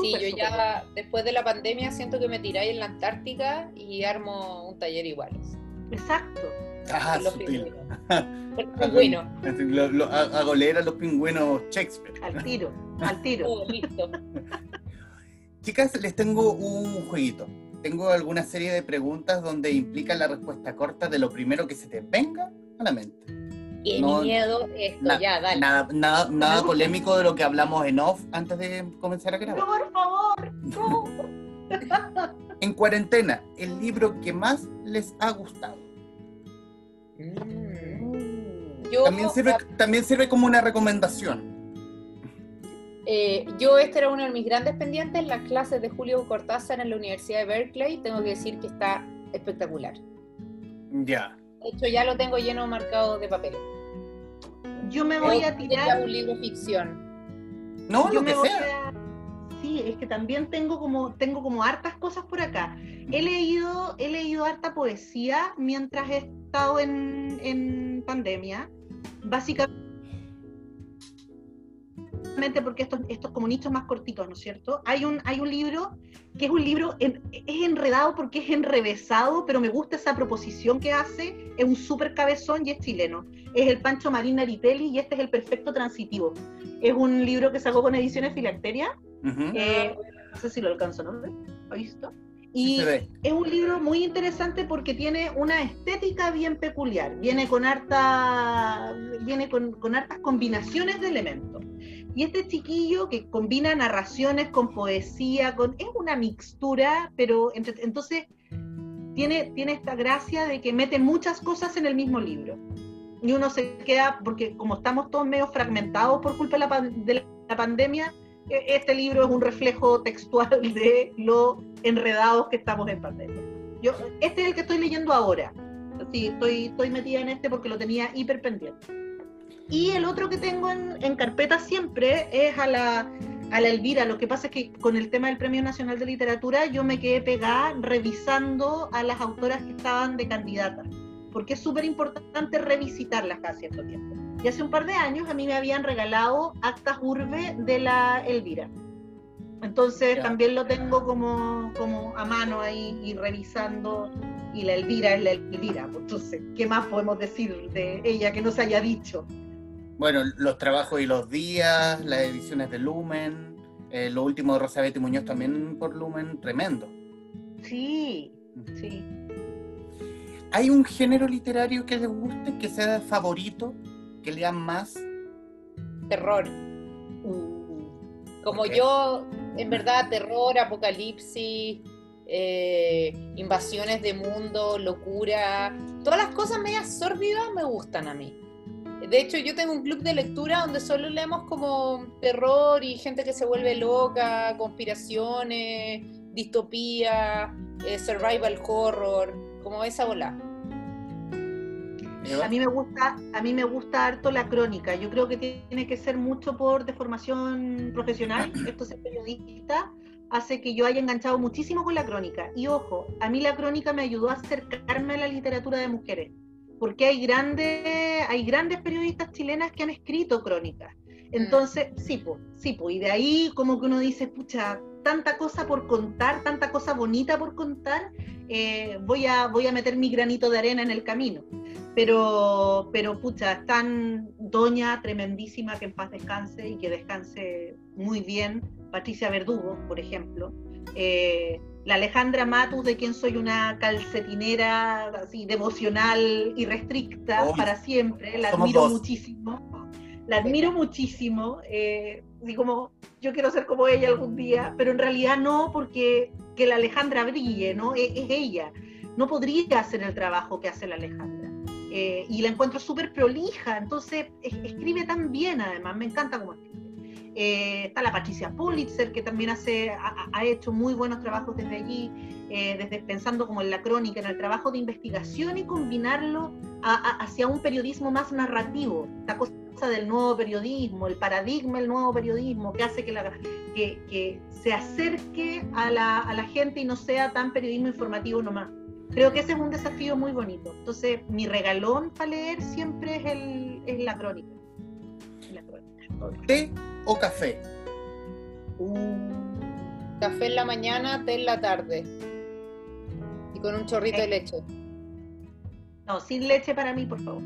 Sí, yo ya después de la pandemia siento que me tiráis en la Antártica y armo un taller igual. Exacto. Ah, Con los sutil. pingüinos. Pingüino. Lo- lo- ha- hago leer a los pingüinos Shakespeare. Al tiro, al tiro. Todo listo. Chicas, les tengo un jueguito. Tengo alguna serie de preguntas donde implica la respuesta corta de lo primero que se te venga a la mente. Qué No, miedo esto, Na- ya, dale. Nada, nada, nada polémico de lo que hablamos en off antes de comenzar a No, grabar. por favor, no. En cuarentena, el libro que más les ha gustado. Mm. Yo, También sirve, también sirve como una recomendación. eh, yo, este era uno de mis grandes pendientes, las clases de Julio Cortázar en la Universidad de Berkeley. Tengo que decir que está espectacular. Ya. De hecho, ya lo tengo lleno marcado de papel. Yo me voy a tirar. un libro ficción. No, yo lo me que voy sea. a- Sí, es que también tengo como, tengo como hartas cosas por acá. He leído, he leído harta poesía mientras he estado en, en pandemia. Básicamente porque estos, estos como nichos más cortitos, ¿no es cierto? Hay un, hay un libro que es un libro, en- es enredado porque es enrevesado, pero me gusta esa proposición que hace. Es un súper cabezón y es chileno. Es el Pancho Marín Naritelli y este es el Perfecto Transitivo. Es un libro que sacó con Ediciones Filacteria. Ujú. Eh, no sé si lo alcanzo, ¿no? ¿Lo visto? Y es un libro muy interesante porque tiene una estética bien peculiar. Viene con harta, viene con, con hartas combinaciones de elementos. Y este chiquillo que combina narraciones con poesía, con, es una mixtura, pero entre- entonces tiene, tiene esta gracia de que mete muchas cosas en el mismo libro. Y uno se queda, porque como estamos todos medio fragmentados por culpa de la, de la pandemia, e- este libro es un reflejo textual de lo enredados que estamos en pandemia. Yo, este es el que estoy leyendo ahora. Sí, estoy, estoy metida en este porque lo tenía hiper pendiente. Y el otro que tengo en, en carpeta siempre es a la, a la Elvira. Lo que pasa es que con el tema del Premio Nacional de Literatura yo me quedé pegada revisando a las autoras que estaban de candidatas, porque es súper importante revisitarlas cada cierto tiempo. Y hace un par de años a mí me habían regalado Actas Urbe de la Elvira. Entonces Ya. también lo tengo como, como a mano ahí y revisando. Y la Elvira es la Elvira. Entonces, ¿qué más podemos decir de ella que no se haya dicho? Bueno, los trabajos y los días, las ediciones de Lumen, eh, lo último de Rosabeth y Muñoz también por Lumen, tremendo. Sí, sí. ¿Hay un género literario que les guste, que sea favorito, que lean más? Terror. Uh, Como yo, en verdad, terror, apocalipsis, eh, invasiones de mundo, locura, todas las cosas medias sórdidas me gustan a mí. De hecho, yo tengo un club de lectura donde solo leemos como terror y gente que se vuelve loca, conspiraciones, distopía, eh, survival horror, como esa bola. A mí me gusta, a mí me gusta harto la crónica. Yo creo que tiene que ser mucho por deformación profesional. Esto es periodista hace que yo haya enganchado muchísimo con la crónica. Y ojo, a mí la crónica me ayudó a acercarme a la literatura de mujeres, porque hay grandes, hay grandes periodistas chilenas que han escrito crónicas. Entonces, sí, pues, sí, pues, y de ahí como que uno dice, pucha, tanta cosa por contar, tanta cosa bonita por contar, eh, voy, a, voy a meter mi granito de arena en el camino. Pero, pero pucha, están doña tremendísima que en paz descanse y que descanse muy bien, Patricia Verdugo, por ejemplo. Eh, la Alejandra Matus, de quien soy una calcetinera así devocional y restricta para siempre, la admiro muchísimo la admiro muchísimo, eh, así como yo quiero ser como ella algún día, pero en realidad no porque que la Alejandra brille, ¿no? Es, ella. No podría hacer el trabajo que hace la Alejandra. Eh, y la encuentro súper prolija, entonces escribe tan bien además, me encanta cómo escribe. Eh, está la Patricia Pulitzer, que también hace, ha, hecho muy buenos trabajos desde allí, eh, desde pensando como en la crónica, en el trabajo de investigación y combinarlo hacia un periodismo más narrativo, esta cosa del nuevo periodismo, el paradigma del nuevo periodismo, que hace que, la, que, se acerque a la, a la gente y no sea tan periodismo informativo nomás. Creo que ese es un desafío muy bonito. Entonces, mi regalón para leer siempre es, el, es la crónica. ¿Té o café? Uh. café en la mañana, té en la tarde. Y con un chorrito de eh. leche. No, sin leche para mí, por favor.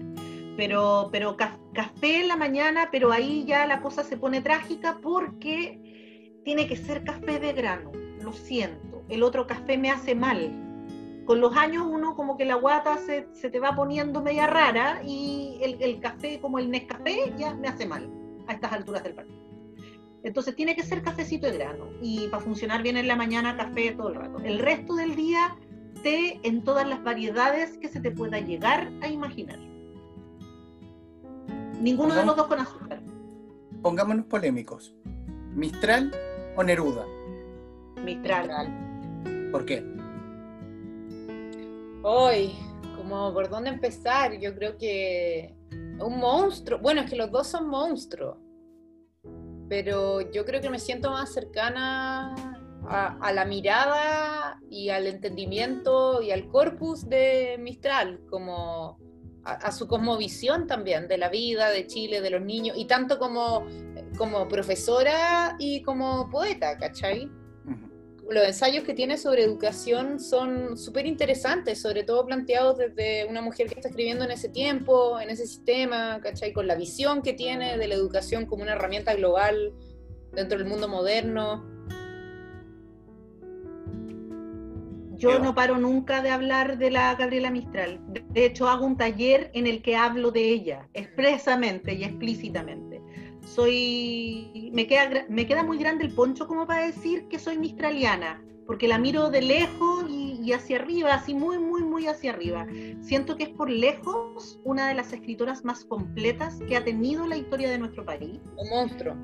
Pero, pero café en la mañana, pero ahí ya la cosa se pone trágica porque tiene que ser café de grano. Lo siento. El otro café me hace mal. Con los años uno como que la guata se, se te va poniendo media rara y el, el café como el Nescafé ya me hace mal a estas alturas del partido. Entonces tiene que ser cafecito de grano y para funcionar bien en la mañana café todo el rato. El resto del día té en todas las variedades que se te pueda llegar a imaginar. Ninguno de los dos con azúcar. Pongámonos polémicos. ¿Mistral o Neruda? Mistral. ¿Por qué? Hoy, como por dónde empezar, yo creo que un monstruo. Bueno, es que los dos son monstruos. Pero yo creo que me siento más cercana a, la mirada y al entendimiento y al corpus de Mistral, como a, su cosmovisión también de la vida, de Chile, de los niños, y tanto como, como profesora y como poeta, ¿cachai? Los ensayos que tiene sobre educación son súper interesantes, sobre todo planteados desde una mujer que está escribiendo en ese tiempo, en ese sistema, ¿cachai? Con la visión que tiene de la educación como una herramienta global dentro del mundo moderno. Yo no paro nunca de hablar de la Gabriela Mistral. De hecho, hago un taller en el que hablo de ella, expresamente y explícitamente soy, me queda, me queda muy grande el poncho como para decir que soy mistraliana, porque la miro de lejos y, hacia arriba, así muy, muy, muy hacia arriba. Siento que es por lejos una de las escritoras más completas que ha tenido la historia de nuestro país. Un monstruo.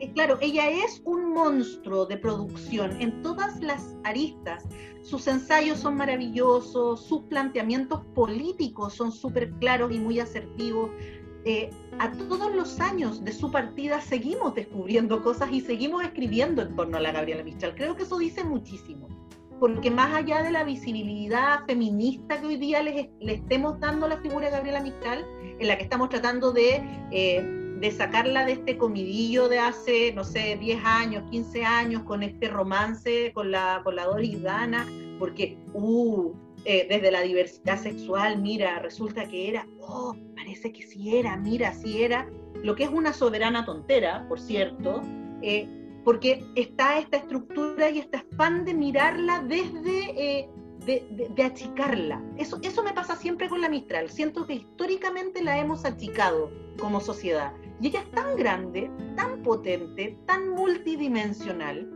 Eh, claro, ella es un monstruo de producción en todas las aristas. Sus ensayos son maravillosos, sus planteamientos políticos son súper claros y muy asertivos. Eh, a todos los años de su partida seguimos descubriendo cosas y seguimos escribiendo en torno a la Gabriela Mistral. Creo que eso dice muchísimo, porque más allá de la visibilidad feminista que hoy día le estemos dando a la figura de Gabriela Mistral, en la que estamos tratando de, eh, de sacarla de este comidillo de hace, no sé, 10 años, 15 años, con este romance con la, con la Doris Dana, porque, uh, eh, desde la diversidad sexual, mira, resulta que era, oh, parece que sí era, mira, sí era, lo que es una soberana tontera, por cierto, eh, porque está esta estructura y este afán de mirarla desde, eh, de, achicarla. Eso, eso me pasa siempre con la Mistral, siento que históricamente la hemos achicado como sociedad. Y ella es tan grande, tan potente, tan multidimensional,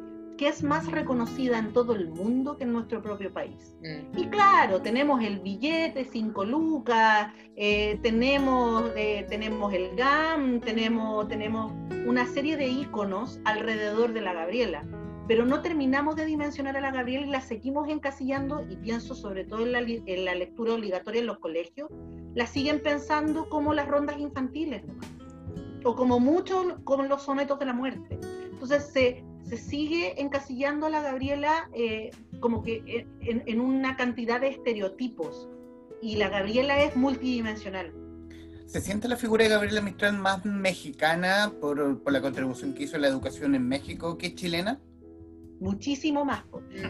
que es más reconocida en todo el mundo que en nuestro propio país. Mm. Y claro, tenemos el billete, cinco lucas, eh, tenemos, eh, tenemos el GAM, tenemos, tenemos una serie de íconos alrededor de la Gabriela, pero no terminamos de dimensionar a la Gabriela y la seguimos encasillando, y pienso sobre todo en la, en la lectura obligatoria en los colegios, la siguen pensando como las rondas infantiles, o como mucho como los sonetos de la muerte. Entonces se, se sigue encasillando a la Gabriela eh, como que en, en, una cantidad de estereotipos, y la Gabriela es multidimensional. ¿Se siente la figura de Gabriela Mistral más mexicana por, por la contribución que hizo a la educación en México que chilena? muchísimo más.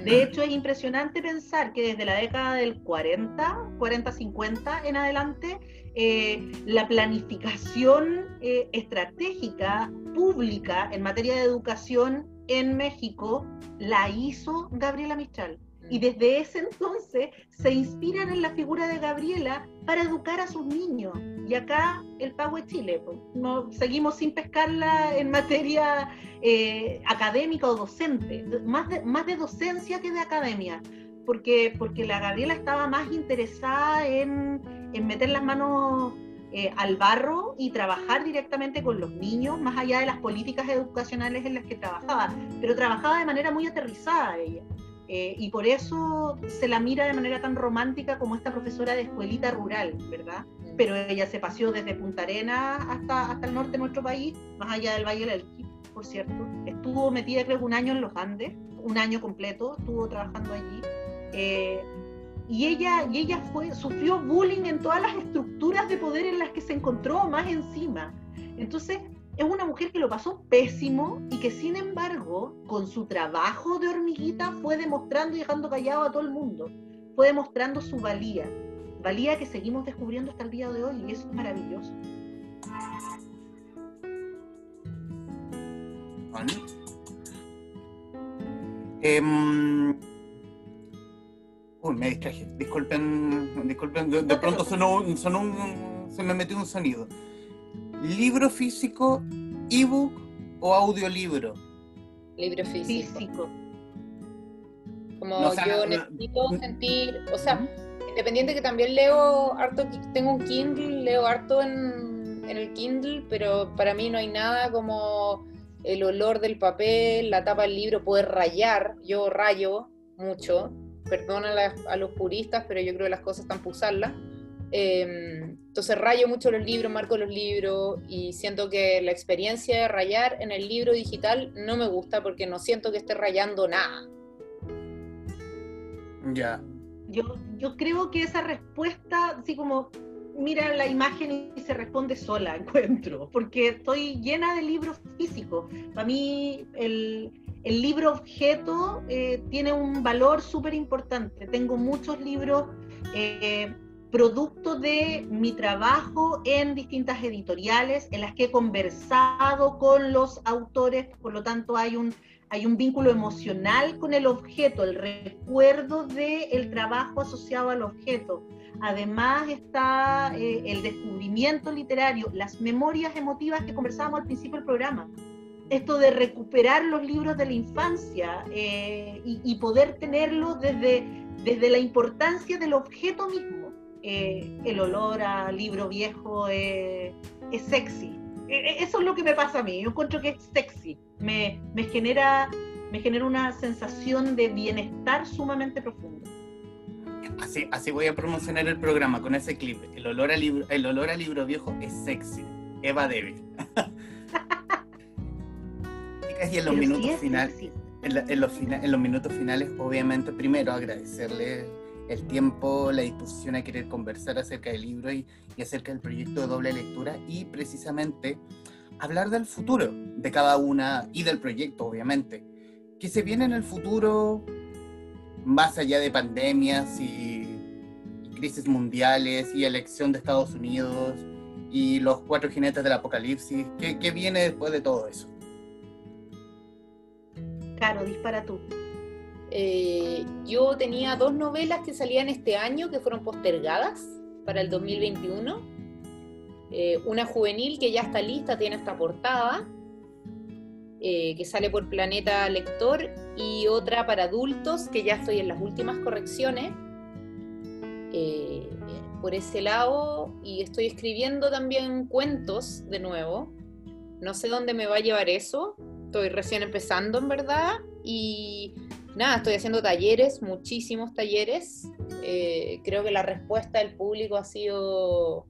De hecho, es impresionante pensar que desde la década del 40, 40-50 en adelante, eh, la planificación eh, estratégica pública en materia de educación en México la hizo Gabriela Mistral. Y desde ese entonces se inspiran en la figura de Gabriela para educar a sus niños. Y acá el pago es Chile. No, seguimos sin pescarla en materia eh, académica o docente. Más de, más de docencia que de academia. Porque, porque la Gabriela estaba más interesada en, en meter las manos eh, al barro y trabajar directamente con los niños, más allá de las políticas educacionales en las que trabajaba, pero trabajaba de manera muy aterrizada ella. Eh, y por eso se la mira de manera tan romántica como esta profesora de escuelita rural, ¿verdad? Mm. Pero ella se paseó desde Punta Arena hasta, hasta el norte de nuestro país, más allá del Valle del Elqui, por cierto. Estuvo metida creo que un año en los Andes, un año completo, estuvo trabajando allí. Eh, y ella, y ella sufrió bullying en todas las estructuras de poder en las que se encontró más encima. Entonces, es una mujer que lo pasó pésimo y que sin embargo, con su trabajo de hormiguita, fue demostrando y dejando callado a todo el mundo. Fue demostrando su valía. Valía que seguimos descubriendo hasta el día de hoy y eso es maravilloso. Em, uy, me distraje. Disculpen, disculpen. De, pronto sonó, un, se me metió un sonido libro físico, ebook o audiolibro? Libro físico. Como yo necesito sentir, o sea, independiente que también leo harto, tengo un Kindle, leo harto en, en el Kindle, pero para mí no hay nada como el olor del papel, la tapa del libro, poder rayar, yo rayo mucho, perdona a, los puristas, pero yo creo que las cosas están para usarlas. Em, entonces rayo mucho los libros, marco los libros y siento que la experiencia de rayar en el libro digital no me gusta porque no siento que esté rayando nada. Ya. Yo, yo creo que esa respuesta, así como mira la imagen y se responde sola, encuentro, porque estoy llena de libros físicos. Para mí el, el libro objeto eh, tiene un valor súper importante. Tengo muchos libros eh, producto de mi trabajo en distintas editoriales en las que he conversado con los autores, por lo tanto hay un, hay un vínculo emocional con el objeto, el recuerdo del el trabajo asociado al objeto. Además está eh, el descubrimiento literario, las memorias emotivas que conversábamos al principio del programa. Esto de recuperar los libros de la infancia eh, y, y, poder tenerlos desde, desde la importancia del objeto mismo eh, el olor a libro viejo es, sexy. E, e, eso es lo que me pasa a mí. Yo encuentro que es sexy. Me, genera, me genera una sensación de bienestar sumamente profundo. Así, así voy a promocionar el programa con ese clip. El olor a libro, el olor a libro viejo es sexy. Eva David. y en los minutos finales, en, los, en los minutos finales, obviamente, primero agradecerle el tiempo, la disposición a querer conversar acerca del libro y, acerca del proyecto de doble lectura y precisamente hablar del futuro de cada una y del proyecto, obviamente. ¿Qué se viene en el futuro más allá de pandemias y, crisis mundiales y elección de Estados Unidos y los cuatro jinetes del apocalipsis? ¿Qué, qué viene después de todo eso? Claro, dispara tú. Eh, yo tenía dos novelas que salían este año que fueron postergadas para el 2021. Eh, una juvenil que ya está lista, tiene esta portada, eh, que sale por Planeta Lector, y otra para adultos que ya estoy en las últimas correcciones. por ese lado, y estoy escribiendo también cuentos de nuevo. No sé dónde me va a llevar eso, Estoy recién empezando, en verdad. Y nada, estoy haciendo talleres, muchísimos talleres. Eh, creo que la respuesta del público ha sido... O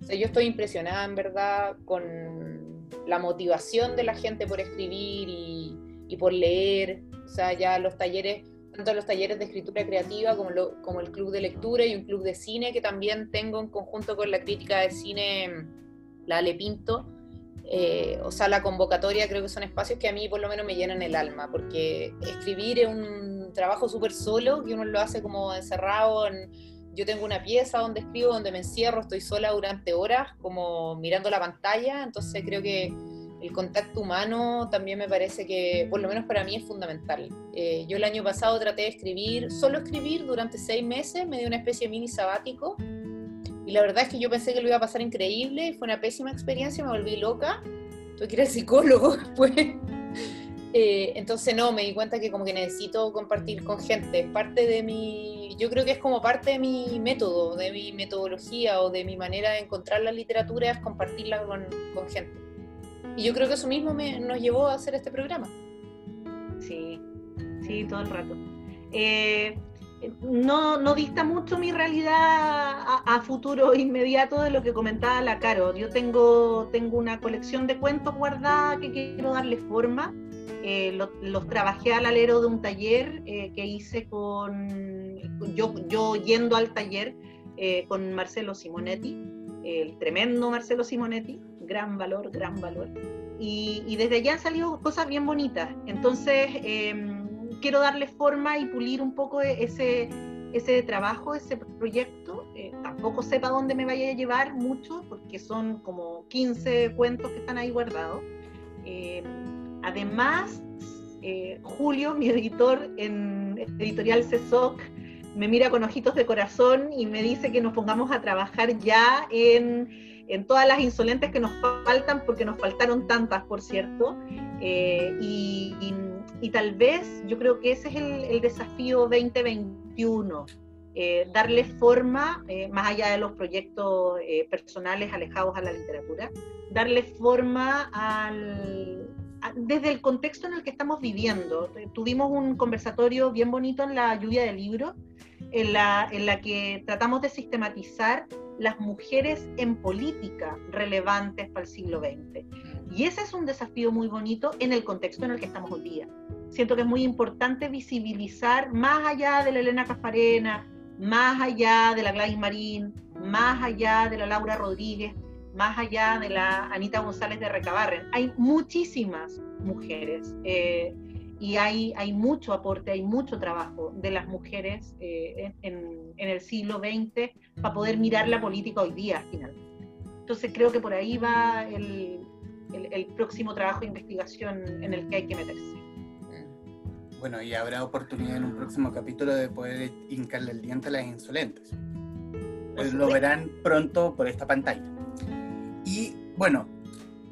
sea, yo estoy impresionada, en verdad, con la motivación de la gente por escribir y, y por leer. O sea, ya los talleres tanto los talleres de escritura creativa como, como el club de lectura y un club de cine que también tengo en conjunto con la crítica de cine, la Ale Pinto. Eh, o sea, la convocatoria creo que son espacios que a mí por lo menos me llenan el alma, porque escribir es un trabajo súper solo, que uno lo hace como encerrado en... Yo tengo una pieza donde escribo, donde me encierro, estoy sola durante horas, como mirando la pantalla, entonces creo que el contacto humano también me parece que, por lo menos para mí, es fundamental. Eh, yo el año pasado traté de escribir, solo escribir durante seis meses, me dio una especie de mini sabático. La verdad es que yo pensé que lo iba a pasar increíble, fue una pésima experiencia, me volví loca. Tuve que ir al psicólogo después. Eh, entonces no, me di cuenta que como que necesito compartir con gente. Es parte de mi, yo creo que es como parte de mi método, de mi metodología o de mi manera de encontrar la literatura, es compartirla con, con gente. Y yo creo que eso mismo me, nos llevó a hacer este programa. Sí, sí, todo el rato. Eh, no, no dista mucho mi realidad a, futuro inmediato de lo que comentaba la Caro. Yo tengo, tengo una colección de cuentos guardada que quiero darle forma. Eh, los, trabajé al alero de un taller eh, que hice con, yo, yo yendo al taller con Marcelo Simonetti, el tremendo Marcelo Simonetti gran valor, gran valor. Y, desde allá han salido cosas bien bonitas. Entonces, em, quiero darle forma y pulir un poco ese, ese trabajo, ese proyecto. Eh, tampoco sepa dónde me vaya a llevar mucho, porque son como 15 cuentos que están ahí guardados. Em, además, eh, Julio, mi editor en editorial CESOC, me mira con ojitos de corazón y me dice que nos pongamos a trabajar ya en en todas las insolentes que nos faltan, porque nos faltaron tantas, por cierto. Eh, y, tal vez yo creo que ese es el, desafío 2021, eh, darle forma, eh, más allá de los proyectos personales alejados a la literatura, darle forma al, desde el contexto en el que estamos viviendo. Tuvimos un conversatorio bien bonito en la lluvia de libros, en la, en la que tratamos de sistematizar las mujeres en política relevantes para el siglo XX. Y ese es un desafío muy bonito en el contexto en el que estamos hoy día. Siento que es muy importante visibilizar más allá de la Elena Casparena, más allá de la Gladys Marín, más allá de la Laura Rodríguez, más allá de la Anita González de Recabarren. Hay muchísimas mujeres. Eh, y hay, hay mucho aporte, hay mucho trabajo de las mujeres eh, en, en, el siglo XX para poder mirar la política hoy día, finalmente. Entonces creo que por ahí va el, el, próximo trabajo de investigación en el que hay que meterse. Bueno, y habrá oportunidad en un próximo capítulo de poder hincarle el diente a las insolentes. Pues lo verán pronto por esta pantalla. Y bueno,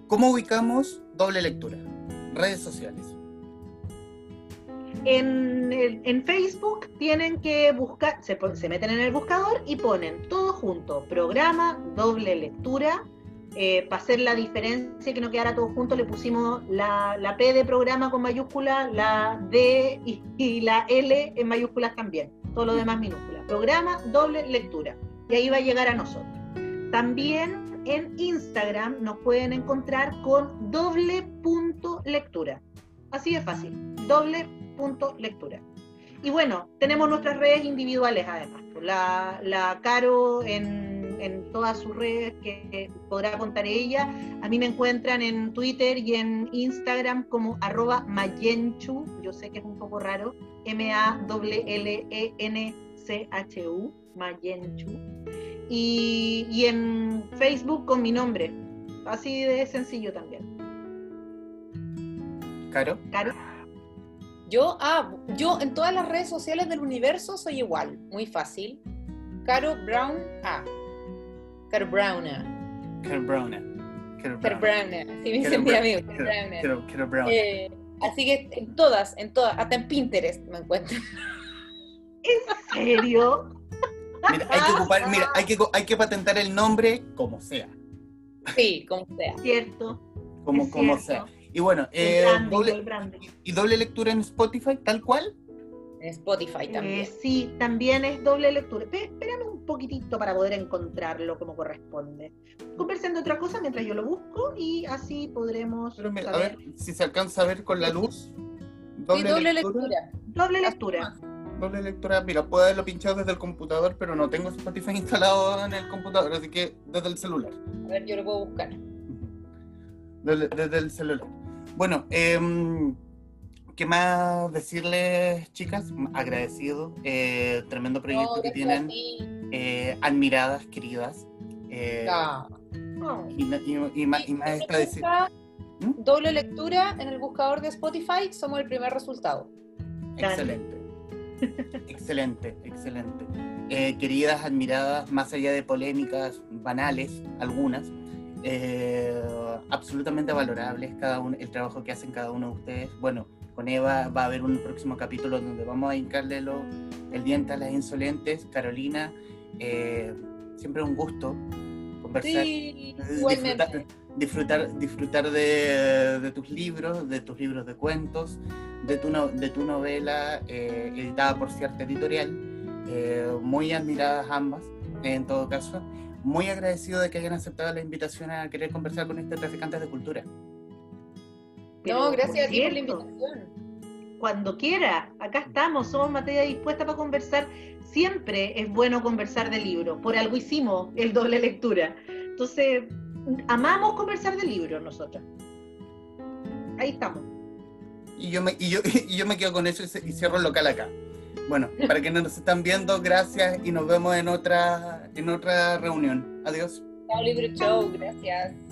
¿cómo ubicamos doble lectura? Redes sociales. En, Facebook tienen que buscar, se, meten en el buscador y ponen todo junto, programa, doble lectura. Eh, para hacer la diferencia que no quedara todo junto, le pusimos la, P de programa con mayúscula, la D y, la L en mayúsculas también, todo lo demás minúsculas. Programa, doble lectura. Y ahí va a llegar a nosotros. También en Instagram nos pueden encontrar con doble punto lectura. Así de fácil, doble lectura. Y bueno, tenemos nuestras redes individuales además. La Caro en, en, todas sus redes que podrá contar ella. A mí me encuentran en Twitter y en Instagram como arroba mayenchu. Yo sé que es un poco raro. M-A-L-L-E-N-C-H-U. Mayenchu. Y, y en Facebook con mi nombre. Así de sencillo también. Caro. Caro. Yo, ah, yo en todas las redes sociales del universo soy igual, muy fácil. Caro Brown A. Brown A. Caro Brown A. Caro Brown A. Sí, me dicen mi amigo. Caro Brown eh, Así que en todas, en todas, hasta en Pinterest me encuentro. ¿En serio? Mira, hay que, ocupar, mira hay, que, hay que patentar el nombre como sea. Sí, como sea. Cierto. Como, como sea. Y bueno, eh, branding, doble, y doble lectura en Spotify, tal cual. En Spotify también. Eh, sí, también es doble lectura. Pe- Espérame un poquitito para poder encontrarlo como corresponde. Conversen de otra cosa mientras yo lo busco y así podremos Pero me- a ver si se alcanza a ver con la luz. Sí, doble lectura. Doble lectura. Doble lectura. Mira, puedo haberlo pinchado desde el computador, pero no tengo Spotify instalado en el computador, así que desde el celular. A ver, yo lo puedo buscar. Desde, desde el celular. Bueno, em, ¿qué más decirles, chicas? Agradecido. eh, tremendo proyecto que tienen. ti. eh, admiradas, queridas. eh, y, y- y más, y más esta deci- Busca ¿Mm? Doble lectura en el buscador de Spotify, somos el primer resultado. Excelente. excelente, excelente. Eh, queridas, admiradas, más allá de polémicas banales, algunas, eh, absolutamente valorables cada uno, el trabajo que hacen cada uno de ustedes. Bueno, con Eva va a haber un próximo capítulo donde vamos a hincarle lo- el diente a las insolentes. Carolina, eh, siempre un gusto conversar. Sí, disfrutar, igualmente. disfrutar, disfrutar de, de tus libros, de tus libros de cuentos, de tu, no- de tu novela, eh, editada por cierta editorial. eh, muy admiradas ambas, en todo caso. Muy agradecido de que hayan aceptado la invitación a querer conversar con este Traficantes de Cultura. Pero, No, gracias a ti por la invitación. Cuando quiera, acá estamos, somos materia dispuesta para conversar. Siempre es bueno conversar de libro. Por algo hicimos el doble lectura. Entonces, amamos conversar de libros nosotros. Ahí estamos. Y yo me, y yo, y yo me quedo con eso y cierro el local acá. Bueno, para quienes nos están viendo, gracias y nos vemos en otra, en otra reunión. Adiós. Chao, Libro Show, gracias.